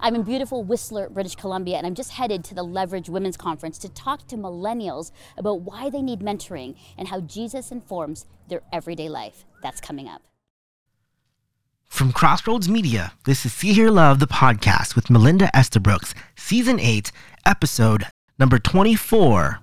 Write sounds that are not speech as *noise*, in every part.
I'm in beautiful Whistler, British Columbia, and I'm just headed to the Leverage Women's Conference to talk to millennials about why they need mentoring and how Jesus informs their everyday life. That's coming up. From Crossroads Media, this is See Hear Love, the podcast with Melinda Estabrooks, Season 8, Episode number 24.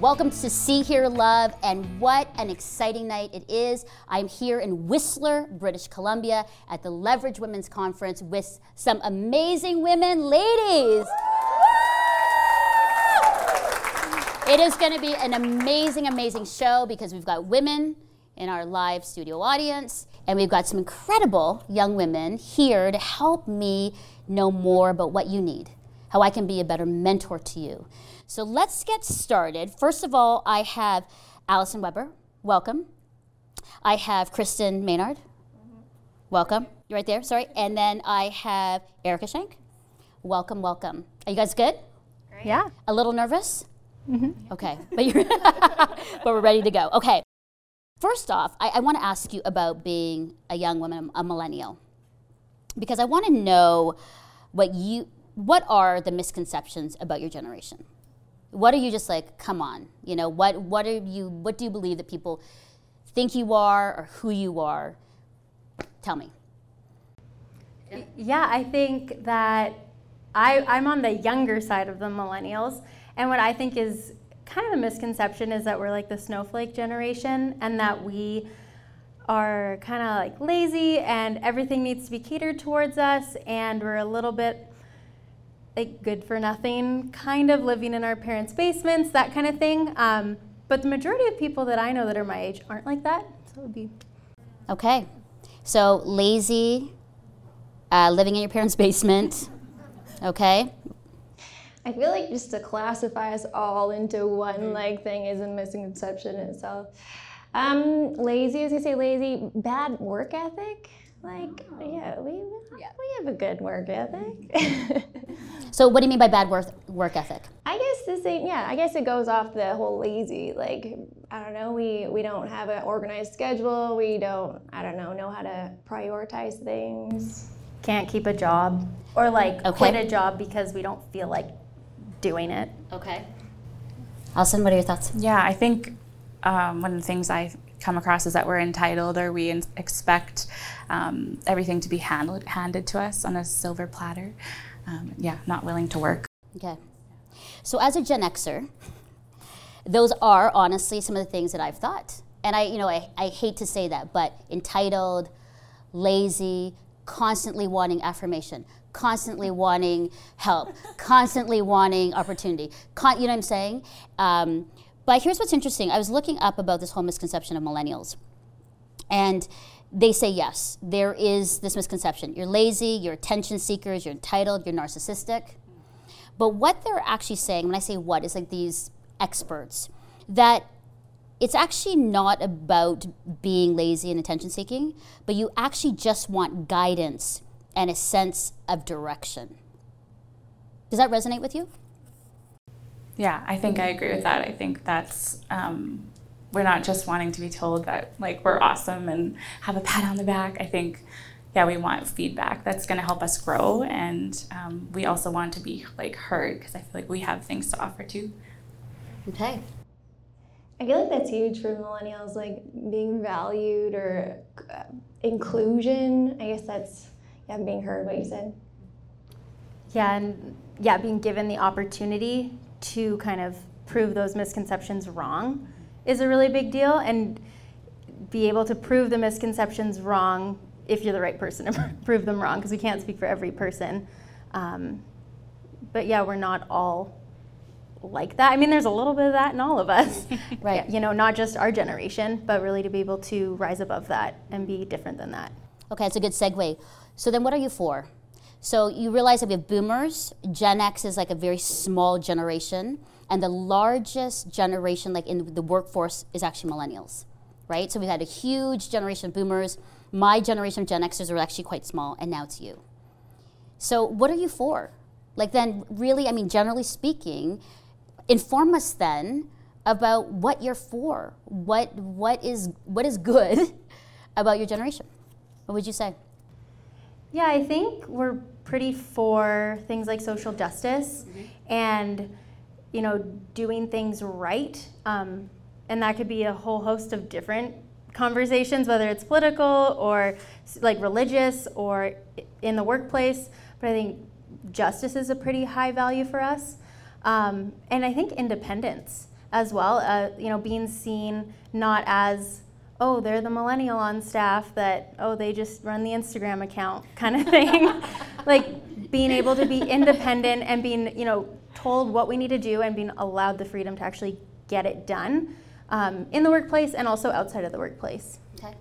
Welcome to See Hear Love, and what an exciting night it is. I'm here in Whistler, British Columbia, at the Leverage Women's Conference with some amazing women. Ladies! It is going to be an amazing, amazing show because we've got women in our live studio audience, and we've got some incredible young women here to help me know more about what you need, how I can be a better mentor to you. So let's get started. First of all, I have Allison Weber. Welcome. I have Kristen Maynard. Welcome. You're right there. Sorry. And then I have Erica Shank. Welcome, welcome. Are you guys good? Yeah. A little nervous? Mm-hmm. Okay, *laughs* but you're but we're ready to go. Okay. First off, I, I want to ask you about being a young woman, a millennial, because I want to know what you what are the misconceptions about your generation. What are you just like? Come on, you know what? What are you? What do you believe that people think you are or who you are? Tell me. Yeah, I think that I, I'm on the younger side of the millennials. And what I think is kind of a misconception is that we're like the snowflake generation and that we are kind of like lazy and everything needs to be catered towards us and we're a little bit like good for nothing, kind of living in our parents' basements, that kind of thing. Um, but the majority of people that I know that are my age aren't like that. So it would be Okay, so lazy, uh, living in your parents' basement. Okay, I feel like just to classify us all into one like thing is a misconception in itself. Um, lazy, as you say, lazy, bad work ethic. Like, yeah, we we have a good work ethic. So, what do you mean by bad work, work ethic? I guess the same. Yeah, I guess it goes off the whole lazy. Like, I don't know. We we don't have an organized schedule. We don't. I don't know. Know how to prioritize things. can't keep a job or like Okay. quit a job because we don't feel like doing it. Okay. Allison, what are your thoughts? Yeah, I think um, one of the things I come across is that we're entitled or we in- expect um, everything to be handled, handed to us on a silver platter. Um, yeah, not willing to work. Okay. So, as a Gen Xer, those are honestly some of the things that I've thought. And I, you know, I, I hate to say that, but entitled, lazy, constantly wanting affirmation, constantly wanting help, *laughs* constantly wanting opportunity. Con- you know what I'm saying? Um, but here's what's interesting. I was looking up about this whole misconception of millennials. And they say yes, there is this misconception. You're lazy, you're attention seekers, you're entitled, you're narcissistic. But what they're actually saying, when I say what, is like these experts, that it's actually not about being lazy and attention seeking, but you actually just want guidance and a sense of direction. Does that resonate with you? Yeah, I think I agree with that. I think that's um, we're not just wanting to be told that like we're awesome and have a pat on the back. I think yeah, we want feedback that's going to help us grow, and um, we also want to be like heard because I feel like we have things to offer too. Okay. I feel like that's huge for millennials, like being valued or uh, inclusion. I guess that's yeah, being heard. What you said. Yeah, and yeah, being given the opportunity to kind of prove those misconceptions wrong is a really big deal, and be able to prove the misconceptions wrong if you're the right person to *laughs* prove them wrong, because we can't speak for every person. Um, but yeah, we're not all like that. I mean, there's a little bit of that in all of us, *laughs* Right. You know, not just our generation, but really to be able to rise above that and be different than that. Okay, it's a good segue. So then, what are you for? So you realize that we have boomers. Gen X is like a very small generation, and the largest generation, like in the workforce, is actually millennials, right? So we've had a huge generation of boomers. my generation of Gen Xers are actually quite small, and now it's you. So, what are you for? Like, then, really, I mean, generally speaking, inform us then about what you're for. What what is what is good *laughs* about your generation? What would you say? Yeah, I think we're pretty for things like social justice and you know doing things right, um, and that could be a whole host of different conversations, whether it's political or like religious or in the workplace. But I think justice is a pretty high value for us, um, and I think independence as well. Uh, you know, being seen not as oh, they're the millennial on staff that, oh, they just run the Instagram account kind of thing. *laughs* like being able to be independent and being, you know, told what we need to do and being allowed the freedom to actually get it done um, in the workplace and also outside of the workplace. Okay.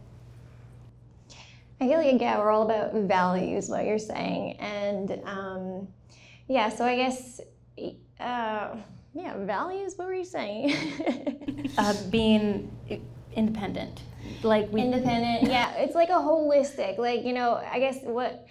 I feel like yeah, we're all about values, what you're saying, and um, yeah. So I guess uh, yeah, values. What were you saying? *laughs* Uh, being i- independent. Like we Independent. Yeah, it's like a holistic. Like you know, I guess what.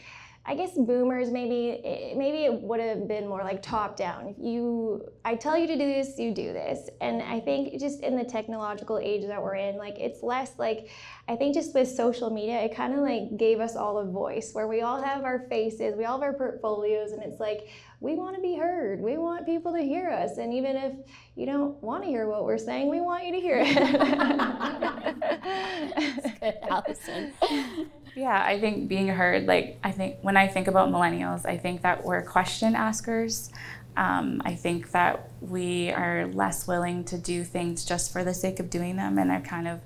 I guess boomers maybe it- maybe it would have been more like top down. You I tell you to do this, you do this. And I think just in the technological age that we're in, like it's less like I think just with social media, it kind of like gave us all a voice where we all have our faces, we all have our portfolios and it's like we want to be heard. We want people to hear us and even if you don't want to hear what we're saying, we want you to hear it. *laughs* Good, Allison. *laughs* Yeah, I think being heard, like, I think when I think about millennials, I think that we're question askers. Um, I think that we are less willing to do things just for the sake of doing them and are kind of,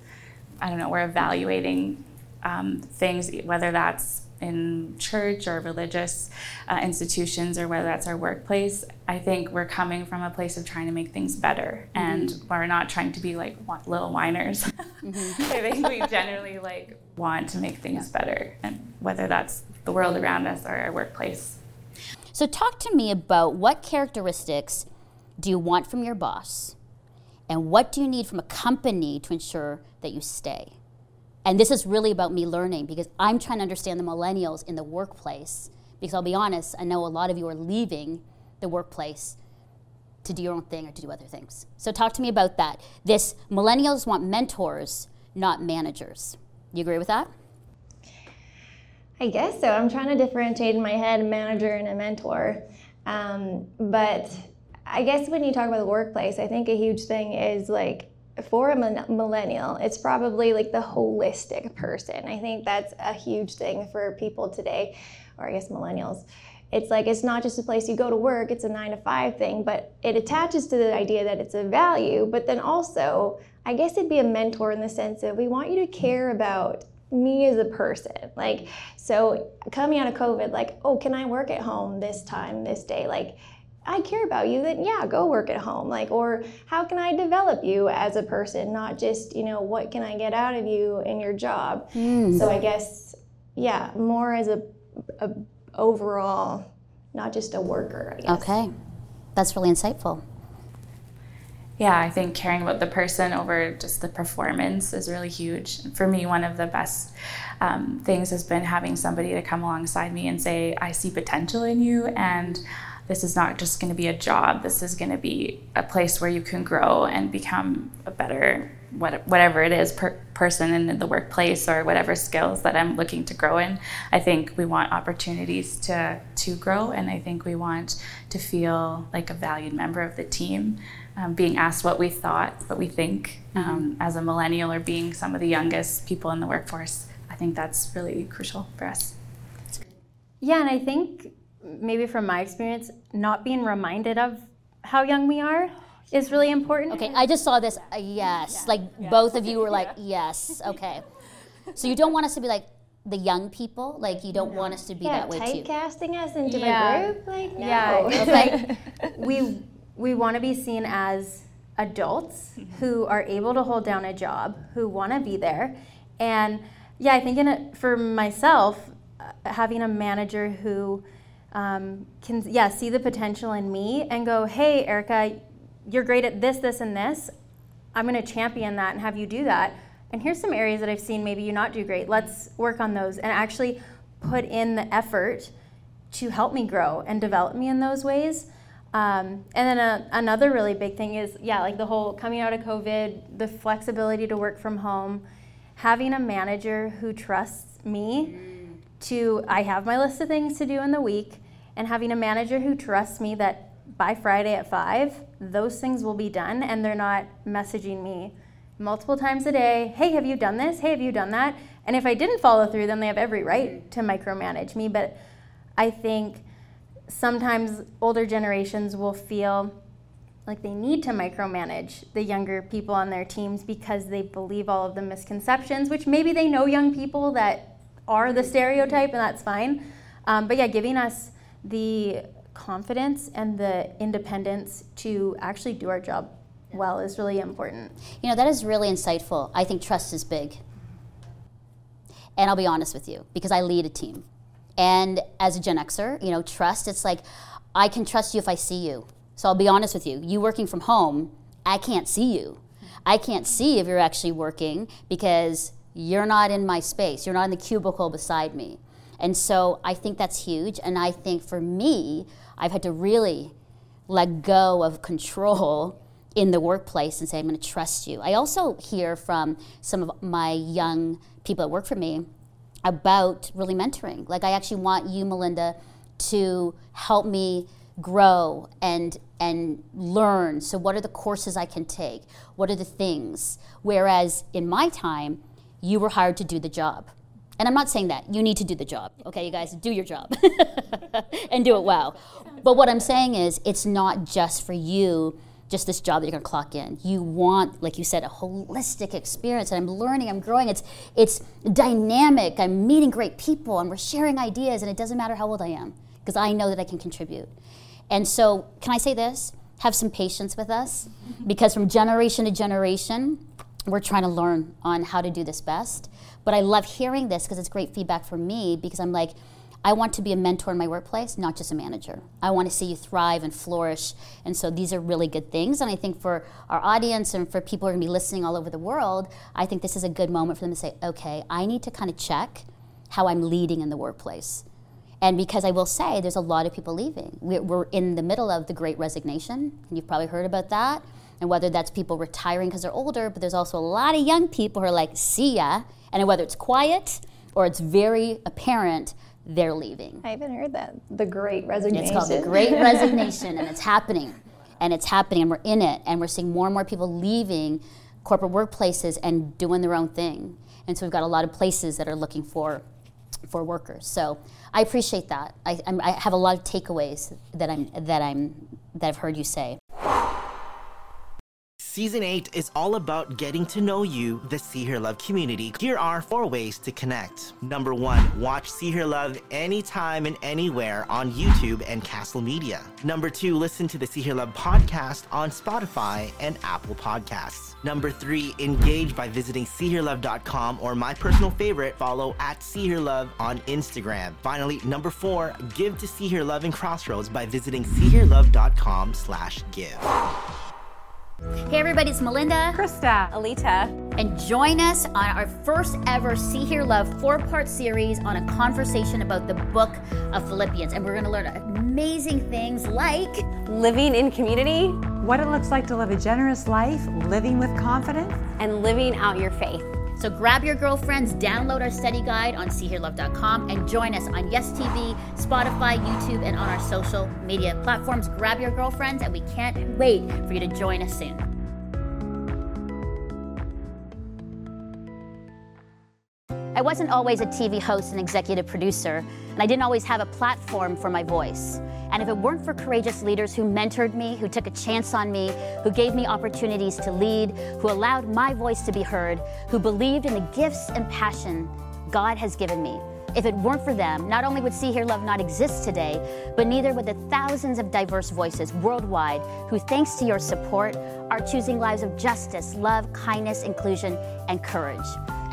I don't know, we're evaluating um, things, whether that's in church or religious uh, institutions or whether that's our workplace. I think we're coming from a place of trying to make things better and we're not trying to be like little whiners. *laughs* I think we generally like want to make things better and whether that's the world around us or our workplace. So, talk to me about what characteristics do you want from your boss, and what do you need from a company to ensure that you stay? And this is really about me learning because I'm trying to understand the millennials in the workplace. Because I'll be honest, I know a lot of you are leaving the workplace to do your own thing or to do other things. So, talk to me about that. This millennials want mentors, not managers. You agree with that? I guess so. I'm trying to differentiate in my head a manager and a mentor. Um, but I guess when you talk about the workplace, I think a huge thing is like for a millennial, it's probably like the holistic person. I think that's a huge thing for people today, or I guess millennials. It's like it's not just a place you go to work, it's a nine to five thing, but it attaches to the idea that it's a value. But then also, I guess it'd be a mentor in the sense of we want you to care about me as a person. Like, so coming out of COVID, like, oh, can I work at home this time, this day? Like, I care about you, then yeah, go work at home. Like, or how can I develop you as a person, not just, you know, what can I get out of you in your job? So I guess, yeah, more as a, a overall, not just a worker, I guess. Okay. That's really insightful. Yeah, I think caring about the person over just the performance is really huge. For me, one of the best um, things has been having somebody to come alongside me and say, I see potential in you, and this is not just going to be a job. This is going to be a place where you can grow and become a better, what, whatever it is, per, person in the workplace or whatever skills that I'm looking to grow in. I think we want opportunities to, to grow, and I think we want to feel like a valued member of the team um, being asked what we thought, what we think um, as a millennial or being some of the youngest people in the workforce. I think that's really crucial for us. Yeah, and I think maybe from my experience, not being reminded of how young we are is really important. Okay, I just saw this. Uh, yes, like both of you were like, *laughs* yes. Okay, so you don't want us to be like the young people. Like you don't want us to be Yeah, that way too. typecasting us into Yeah. my group? Like, no. Yeah, *laughs* it's like we we want to be seen as adults who are able to hold down a job, who want to be there, and yeah, I think in it for myself, uh, having a manager who um, can yeah see the potential in me and go, hey, Erica, you're great at this, this, and this. I'm going to champion that and have you do that. and here's some areas that I've seen maybe you not do great. Let's work on those and actually put in the effort to help me grow and develop me in those ways. Um, and then a, another really big thing is, yeah, like the whole coming out of COVID, the flexibility to work from home, having a manager who trusts me to, I have my list of things to do in the week, and having a manager who trusts me that by Friday at five, those things will be done and they're not messaging me multiple times a day, hey, have you done this? Hey, have you done that? And if I didn't follow through, then they have every right to micromanage me. But I think sometimes older generations will feel like they need to micromanage the younger people on their teams because they believe all of the misconceptions, which maybe they know young people that are the stereotype, and that's fine. Um, but yeah, giving us the confidence and the independence to actually do our job well is really important. You know, that is really insightful. I think trust is big. And I'll be honest with you, because I lead a team. And as a Gen Xer, you know, trust, it's like I can trust you if I see you. So I'll be honest with you. You working from home, I can't see you. I can't see if you're actually working because you're not in my space. You're not in the cubicle beside me. And so I think that's huge. And I think for me, I've had to really let go of control in the workplace and say, I'm going to trust you. I also hear from some of my young people that work for me about really mentoring. Like, I actually want you, Melinda, to help me grow and and learn. So, what are the courses I can take? What are the things? Whereas in my time, you were hired to do the job. And I'm not saying that. You need to do the job. Okay, you guys, do your job *laughs* and do it well. But what I'm saying is, it's not just for you, just this job that you're gonna clock in. You want, like you said, a holistic experience. And I'm learning, I'm growing. It's, it's dynamic. I'm meeting great people and we're sharing ideas, and it doesn't matter how old I am because I know that I can contribute. And so, can I say this? Have some patience with us because from generation to generation, we're trying to learn on how to do this best. But I love hearing this because it's great feedback for me because I'm like, I want to be a mentor in my workplace, not just a manager. I want to see you thrive and flourish. And so these are really good things. And I think for our audience and for people who are going to be listening all over the world, I think this is a good moment for them to say, okay, I need to kind of check how I'm leading in the workplace. And because I will say, there's a lot of people leaving. We're, in the middle of the great resignation. and You've probably heard about that. And whether that's people retiring because they're older, but there's also a lot of young people who are like, see ya. And whether it's quiet or it's very apparent, they're leaving. I haven't heard that. The Great Resignation. It's called the Great *laughs* Resignation, and it's happening. And it's happening, and we're in it, and we're seeing more and more people leaving corporate workplaces and doing their own thing. And so we've got a lot of places that are looking for for workers. So I appreciate that. I, I'm, I have a lot of takeaways that I'm that I'm that I've heard you say. Season 8 is all about getting to know you, the See Hear Love community. Here are four ways to connect. Number one, watch See Hear Love anytime and anywhere on YouTube and Castle Media. Number two, listen to the See Hear Love podcast on Spotify and Apple Podcasts. Number three, engage by visiting seehearlove.com or my personal favorite, follow at See Hear Love on Instagram. Finally, number four, give to See Hear Love in Crossroads by visiting seehearlove.com slash give. Hey everybody, it's Melinda. Krista. Alita. And join us on our first ever See Hear Love four part series on a conversation about the book of Philippians. And we're going to learn amazing things like Living in community. What it looks like to live a generous life, living with confidence. and living out your faith. So grab your girlfriends, download our study guide on seehearlove.com, and join us on Yes TV, Spotify, YouTube, and on our social media platforms. Grab your girlfriends, and we can't wait for you to join us soon. I wasn't always a TV host and executive producer, and I didn't always have a platform for my voice. And if it weren't for courageous leaders who mentored me, who took a chance on me, who gave me opportunities to lead, who allowed my voice to be heard, who believed in the gifts and passion God has given me, if it weren't for them, not only would See Hear Love not exist today, but neither would the thousands of diverse voices worldwide who, thanks to your support, are choosing lives of justice, love, kindness, inclusion, and courage.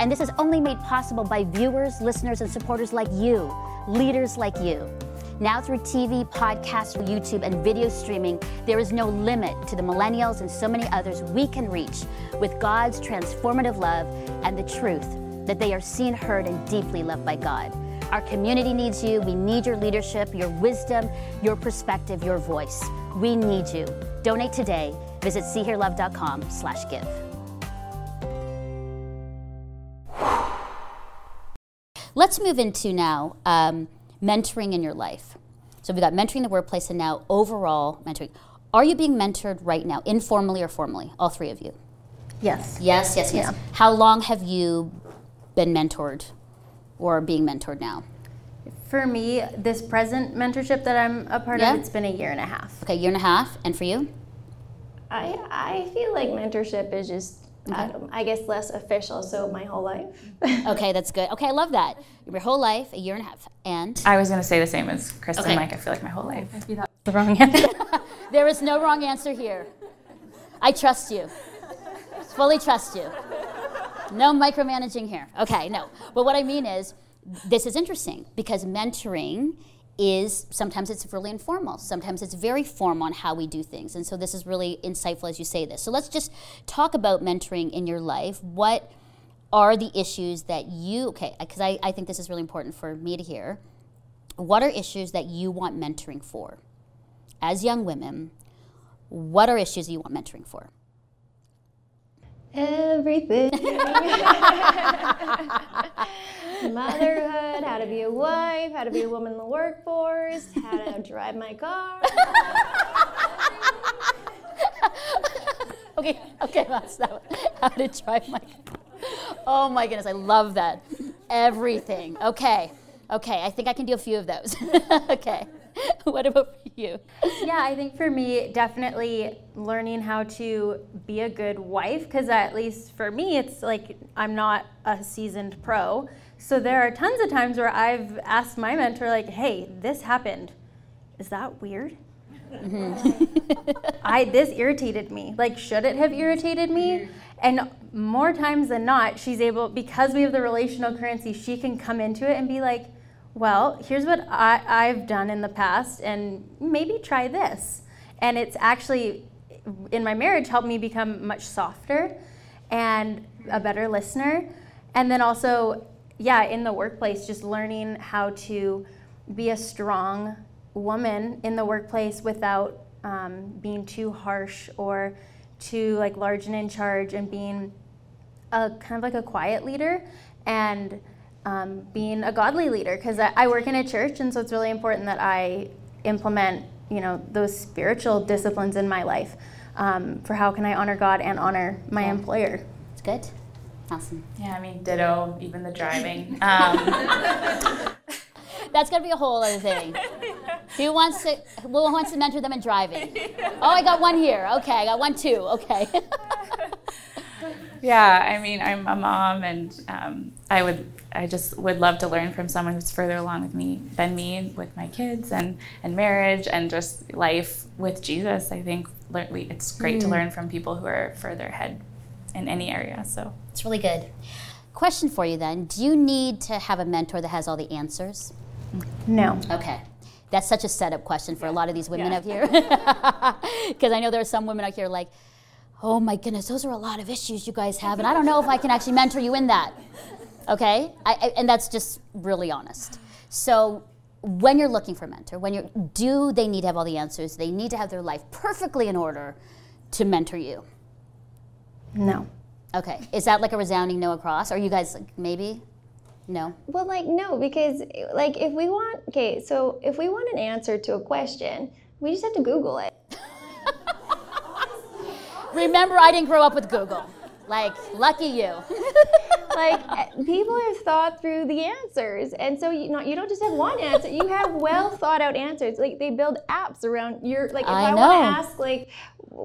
And this is only made possible by viewers, listeners, and supporters like you, leaders like you. Now, through TV, podcasts, YouTube, and video streaming, there is no limit to the millennials and so many others we can reach with God's transformative love and the truth that they are seen, heard, and deeply loved by God. Our community needs you. We need your leadership, your wisdom, your perspective, your voice. We need you. Donate today. Visit seehearlove.com slash give. Let's move into now um, mentoring in your life. So we've got mentoring in the workplace and now overall mentoring. Are you being mentored right now, informally or formally? All three of you. Yes. Yes, yes, yes. Yeah. How long have you been mentored or being mentored now? For me, this present mentorship that I'm a part Yeah. of, it's been a year and a half. Okay, year and a half. And for you? I I feel like mentorship is just I, um, I guess less official. So my whole life. *laughs* Okay, that's good. Okay, I love that. Your whole life, a year and a half. And I was going to say the same as Kristen. Okay. Like I feel like my whole life. The wrong answer. *laughs* *laughs* there is no wrong answer here. I trust you. Fully trust you. No micromanaging here. Okay, no. But what I mean is, this is interesting because mentoring is sometimes it's really informal, sometimes it's very formal on how we do things. And so this is really insightful as you say this. So let's just talk about mentoring in your life. What are the issues that you, okay, because I, I think this is really important for me to hear. What are issues that you want mentoring for? As young women, what are issues you want mentoring for? Everything. *laughs* Motherhood, how to be a wife, how to be a woman in the workforce, how to drive my car. Okay, okay, that's that one. How to drive my car. Oh my goodness, I love that. Everything. Okay. Okay, I think I can do a few of those. *laughs* okay. *laughs* What about for you? yeah, I think for me, definitely learning how to be a good wife, because at least for me, it's like I'm not a seasoned pro. So there are tons of times where I've asked my mentor, like, hey, this happened. Is that weird? Mm-hmm. I this irritated me. Like, should it have irritated me? And more times than not, she's able because we have the relational currency. She can come into it and be like, "Well, here's what I, I've done in the past, and maybe try this." And it's actually in my marriage helped me become much softer and a better listener. And then also, yeah, in the workplace, just learning how to be a strong woman in the workplace without um, being too harsh or too like large and in charge and being a kind of like a quiet leader and um, being a godly leader because I, I work in a church and so it's really important that I implement you know those spiritual disciplines in my life um, for how can I honor God and honor my employer. It's good. Awesome. Yeah, I mean, ditto. Even the driving. Um, *laughs* That's gonna be a whole other thing. Who wants to who wants to mentor them in driving? Oh, I got one here. Okay, I got one too. Okay. *laughs* yeah, I mean, I'm a mom, and um, I would, I just would love to learn from someone who's further along with me than me with my kids and and marriage and just life with Jesus. I think it's great to learn from people who are further ahead in any area. So It's really good. Question for you then. Do you need to have a mentor that has all the answers? No. Okay. That's such a setup question for a lot of these women out here. *laughs* Because I know there are some women out here like, oh my goodness, those are a lot of issues you guys have, and I don't know if I can actually mentor you in that. Okay? I, I, and that's just really honest. So when you're looking for a mentor, when you're, do they need to have all the answers? They need to have their life perfectly in order to mentor you. No. Okay. Is that like a resounding no across? Are you guys like, maybe? No? Well, like no, because like if we want okay, so if we want an answer to a question, we just have to Google it. *laughs* Remember, I didn't grow up with Google. Like, lucky you. *laughs* like people have thought through the answers and so you know you don't just have one answer you have well thought out answers like they build apps around your like if I i, want to ask like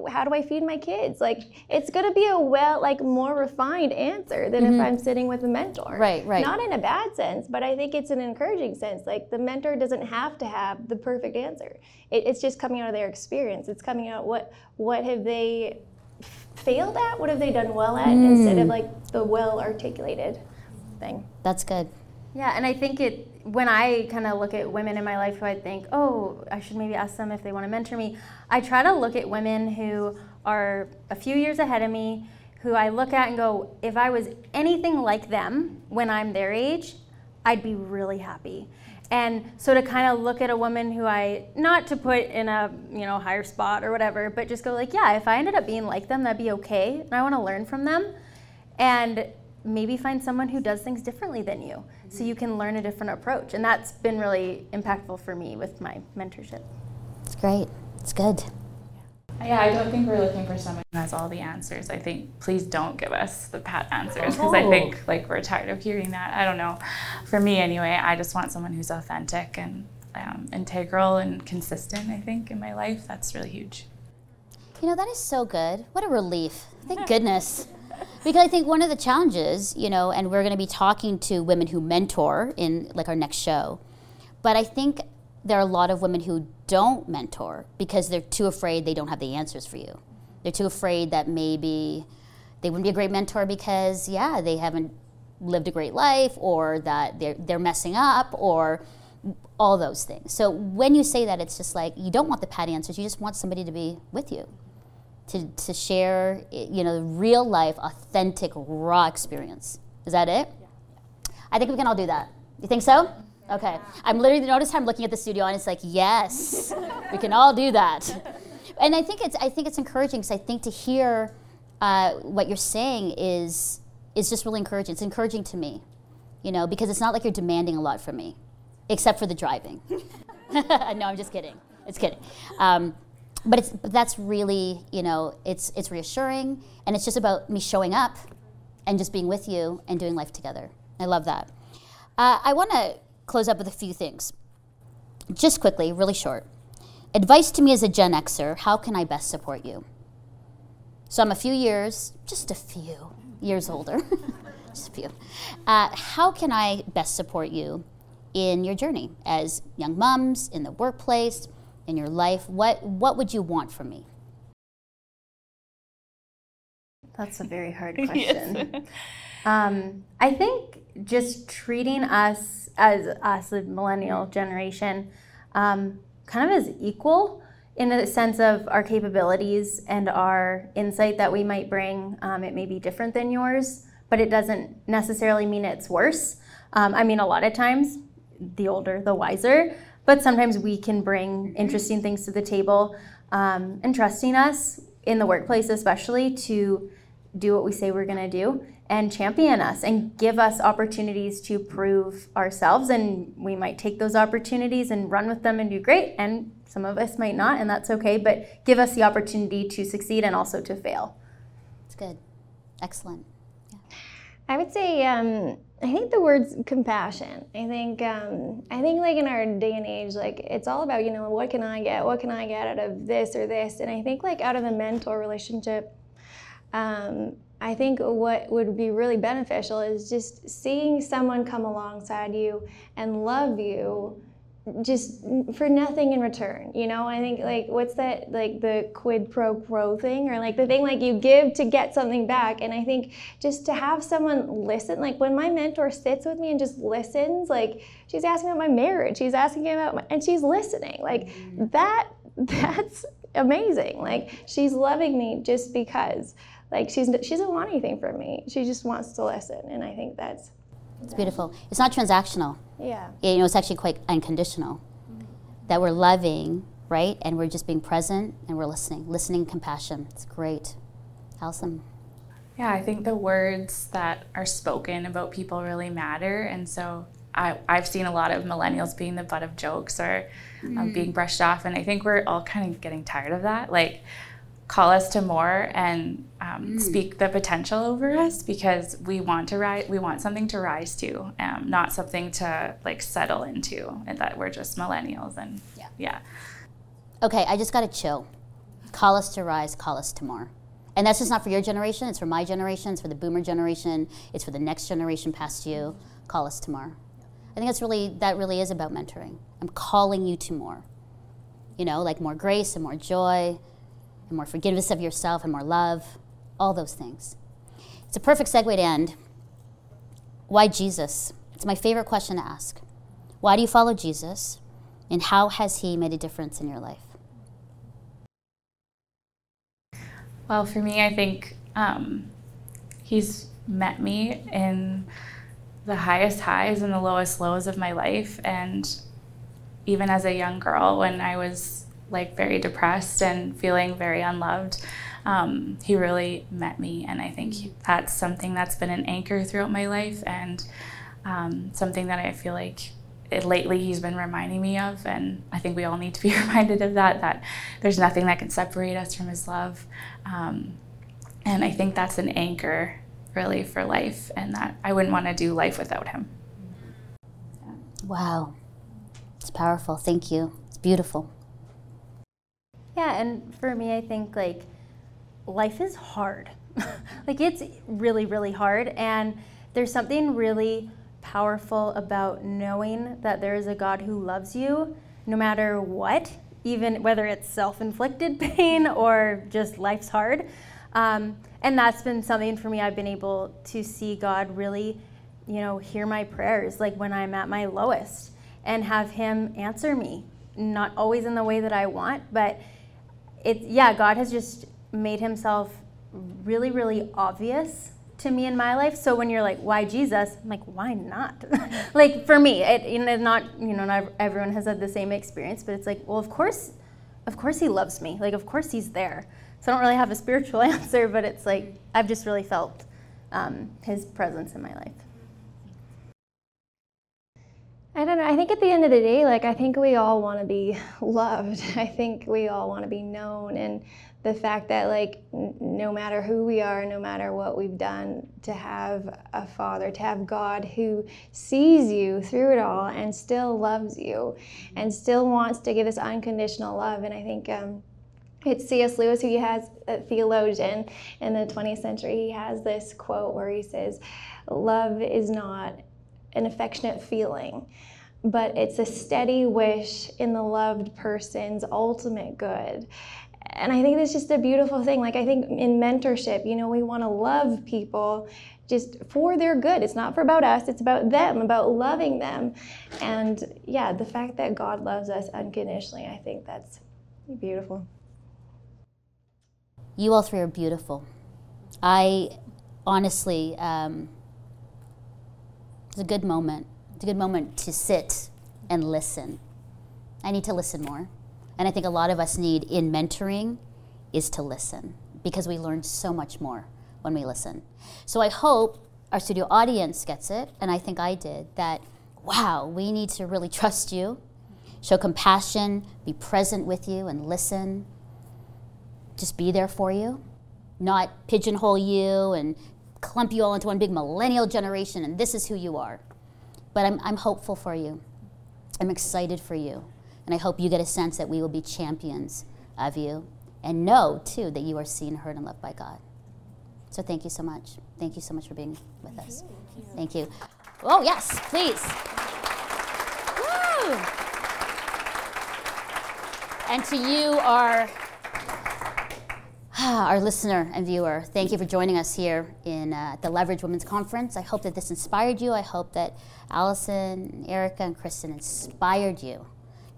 how do i feed my kids like it's going to be a well like more refined answer than if i'm sitting with a mentor Mm-hmm. Right, right. not in a bad sense but i think it's an encouraging sense like the mentor doesn't have to have the perfect answer it, it's just coming out of their experience it's coming out what what have they failed at what have they done well at instead Mm. of like the well articulated thing That's good. Yeah, and I think it when I kind of look at women in my life who I think, oh, I should maybe ask them if they want to mentor me, I try to look at women who are a few years ahead of me, who I look at and go, if I was anything like them when I'm their age, I'd be really happy. And so to kind of look at a woman who I not to put in a you know higher spot or whatever, but just go like, yeah, if I ended up being like them, that'd be okay. And I want to learn from them, and maybe find someone who does things differently than you, so mm-hmm. you can learn a different approach. And that's been really impactful for me with my mentorship. It's great. It's good. Yeah, I don't think we're looking for someone who has all the answers. I think please don't give us the pat answers because I think like we're tired of hearing that. I don't know. For me anyway, I just want someone who's authentic and um, integral and consistent. I think in my life, that's really huge. You know, that is so good. What a relief. Thank goodness. Because I think one of the challenges, you know, and we're going to be talking to women who mentor in like our next show, but I think there are a lot of women who don't mentor because they're too afraid they don't have the answers for you. They're too afraid that maybe they wouldn't be a great mentor because, yeah, they haven't lived a great life or that they're, they're messing up or all those things. So when you say that, it's just like you don't want the pat answers, you just want somebody to be with you. To, to share, you know, the real life, authentic, raw experience. Is that it? I think we can all do that. You think so? Okay. I'm literally notice I'm looking at the studio and it's like, yes, we can all do that. And I think it's I think it's encouraging because I think to hear uh, what you're saying is is just really encouraging. It's encouraging to me, you know, because it's not like you're demanding a lot from me, except for the driving. *laughs* no, I'm just kidding. It's kidding. Um, but it's but that's really you know it's it's reassuring and it's just about me showing up and just being with you and doing life together. I love that. Uh, I want to close up with a few things. Just quickly, really short. Advice to me as a Gen Xer how can I best support you? So I'm a few years, just a few years older, *laughs* just a few. Uh, how can I best support you in your journey as young moms, in the workplace, in your life? What, what would you want from me? That's a very hard *laughs* question. um, I think just treating us as us, the millennial generation, um, kind of as equal in the sense of our capabilities and our insight that we might bring. Um, it may be different than yours, but it doesn't necessarily mean it's worse. Um, I mean, a lot of times, the older, the wiser, but sometimes we can bring interesting things to the table um, and trusting us in the workplace, especially to do what we say we're going to do and champion us and give us opportunities to prove ourselves. And we might take those opportunities and run with them and do great. And some of us might not, and that's okay. But give us the opportunity to succeed and also to fail. It's good. Excellent. I would say um, I think the word's compassion. I think um, I think like in our day and age, like it's all about you know what can I get, what can I get out of this or this, and I think like out of the mentor relationship, um, I think what would be really beneficial is just seeing someone come alongside you and love you just for nothing in return you know? I think like what's that like the quid pro quo thing or like the thing like you give to get something back. And i think just to have someone listen like when my mentor sits with me and just listens like she's asking about my marriage she's asking about my, and she's listening. Like that *laughs* that's amazing. Like she's loving me just because like she's she doesn't want anything from me she just wants to listen and i think that's It's beautiful. It's not transactional. yeah you know, it's actually quite unconditional. That we're loving, right? And we're just being present and we're listening. Listening, compassion. It's great. Awesome. Yeah, I think the words that are spoken about people really matter. And so I, I've seen a lot of millennials being the butt of jokes or um, being brushed off. And I think we're all kind of getting tired of that. Like, call us to more and um, speak the potential over us because we want to rise, we want something to rise to, um, not something to like settle into, and that we're just millennials. And Yeah. yeah. Okay, I just got to chill. Call us to rise, call us to more. And that's just not for your generation, it's for my generation, it's for the boomer generation, it's for the next generation past you. Call us to more. I think that's really, that really is about mentoring. I'm calling you to more. You know, like more grace and more joy and more forgiveness of yourself and more love, all those things. It's a perfect segue to end. Why Jesus? It's my favorite question to ask. Why do you follow Jesus? And how has he made a difference in your life? Well, for me, I think um, he's met me in the highest highs and the lowest lows of my life. And even as a young girl, when I was like very depressed and feeling very unloved, um, he really met me. And I think that's something that's been an anchor throughout my life and um, something that I feel like it, lately he's been reminding me of. And I think we all need to be *laughs* reminded of that, that there's nothing that can separate us from his love. Um, and I think that's an anchor really for life, and that I wouldn't want to do life without him. Wow. It's powerful. Thank you. It's beautiful. Yeah, and for me, I think like life is hard. *laughs* like it's really, really hard. And there's something really powerful about knowing that there is a God who loves you no matter what, even whether it's self inflicted *laughs* pain or just life's hard. Um, and that's been something for me. I've been able to see God really, you know, hear my prayers, like when I'm at my lowest, and have Him answer me. Not always in the way that I want, but it's, yeah, God has just made Himself really, really obvious to me in my life. So when you're like, why Jesus? I'm like, why not? *laughs* like for me, it, you know, not, you know, not everyone has had the same experience, but it's like, well, of course, of course He loves me. Like, of course He's there. So I don't really have a *laughs* spiritual *laughs* answer, but it's like I've just really felt um, his presence in my life. I don't know. I think at the end of the day, like, I think we all want to be *laughs* loved. I think we all want to be known. And the fact that, like, no matter who we are, no matter what we've done, to have a father, to have God who sees you through it all and still loves you and still wants to give us unconditional love. And I think, um, it's C.S. Lewis who has a theologian in the 20th century. He has this quote where he says, Love is not an affectionate feeling, but it's a steady wish in the loved person's ultimate good. And I think that's just a beautiful thing. Like, I think in mentorship, you know, we want to love people just for their good. It's not for about us, it's about them, about loving them. And yeah, the fact that God loves us unconditionally, I think that's beautiful. You all three are beautiful. I honestly, um, it's a good moment. It's a good moment to sit and listen. I need to listen more. And I think a lot of us need in mentoring is to listen because we learn so much more when we listen. So I hope our studio audience gets it, and I think I did, that wow, we need to really trust you, show compassion, be present with you, and listen just be there for you, not pigeonhole you and clump you all into one big millennial generation and this is who you are. But I'm, I'm hopeful for you. I'm excited for you. And I hope you get a sense that we will be champions of you and know, too, that you are seen, heard, and loved by God. So thank you so much. Thank you so much for being with us. Thank you. Oh, yes, please. Woo! And to you, our our listener and viewer, thank you for joining us here in uh, the Leverage Women's Conference. I hope that this inspired you. I hope that Allison, Erica, and Kristen inspired you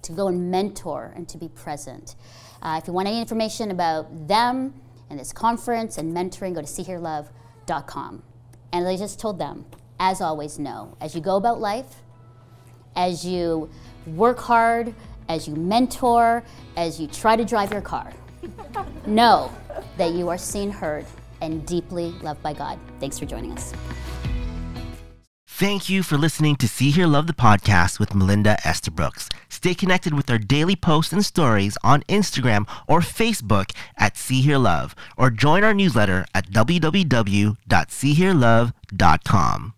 to go and mentor and to be present. Uh, if you want any information about them and this conference and mentoring, go to seehearlove.com. And I just told them, as always, know as you go about life, as you work hard, as you mentor, as you try to drive your car, *laughs* know that you are seen, heard, and deeply loved by God. Thanks for joining us. Thank you for listening to See Hear Love the podcast with Melinda Estabrooks. Stay connected with our daily posts and stories on Instagram or Facebook at See Hear Love, or join our newsletter at www.seehearlove.com.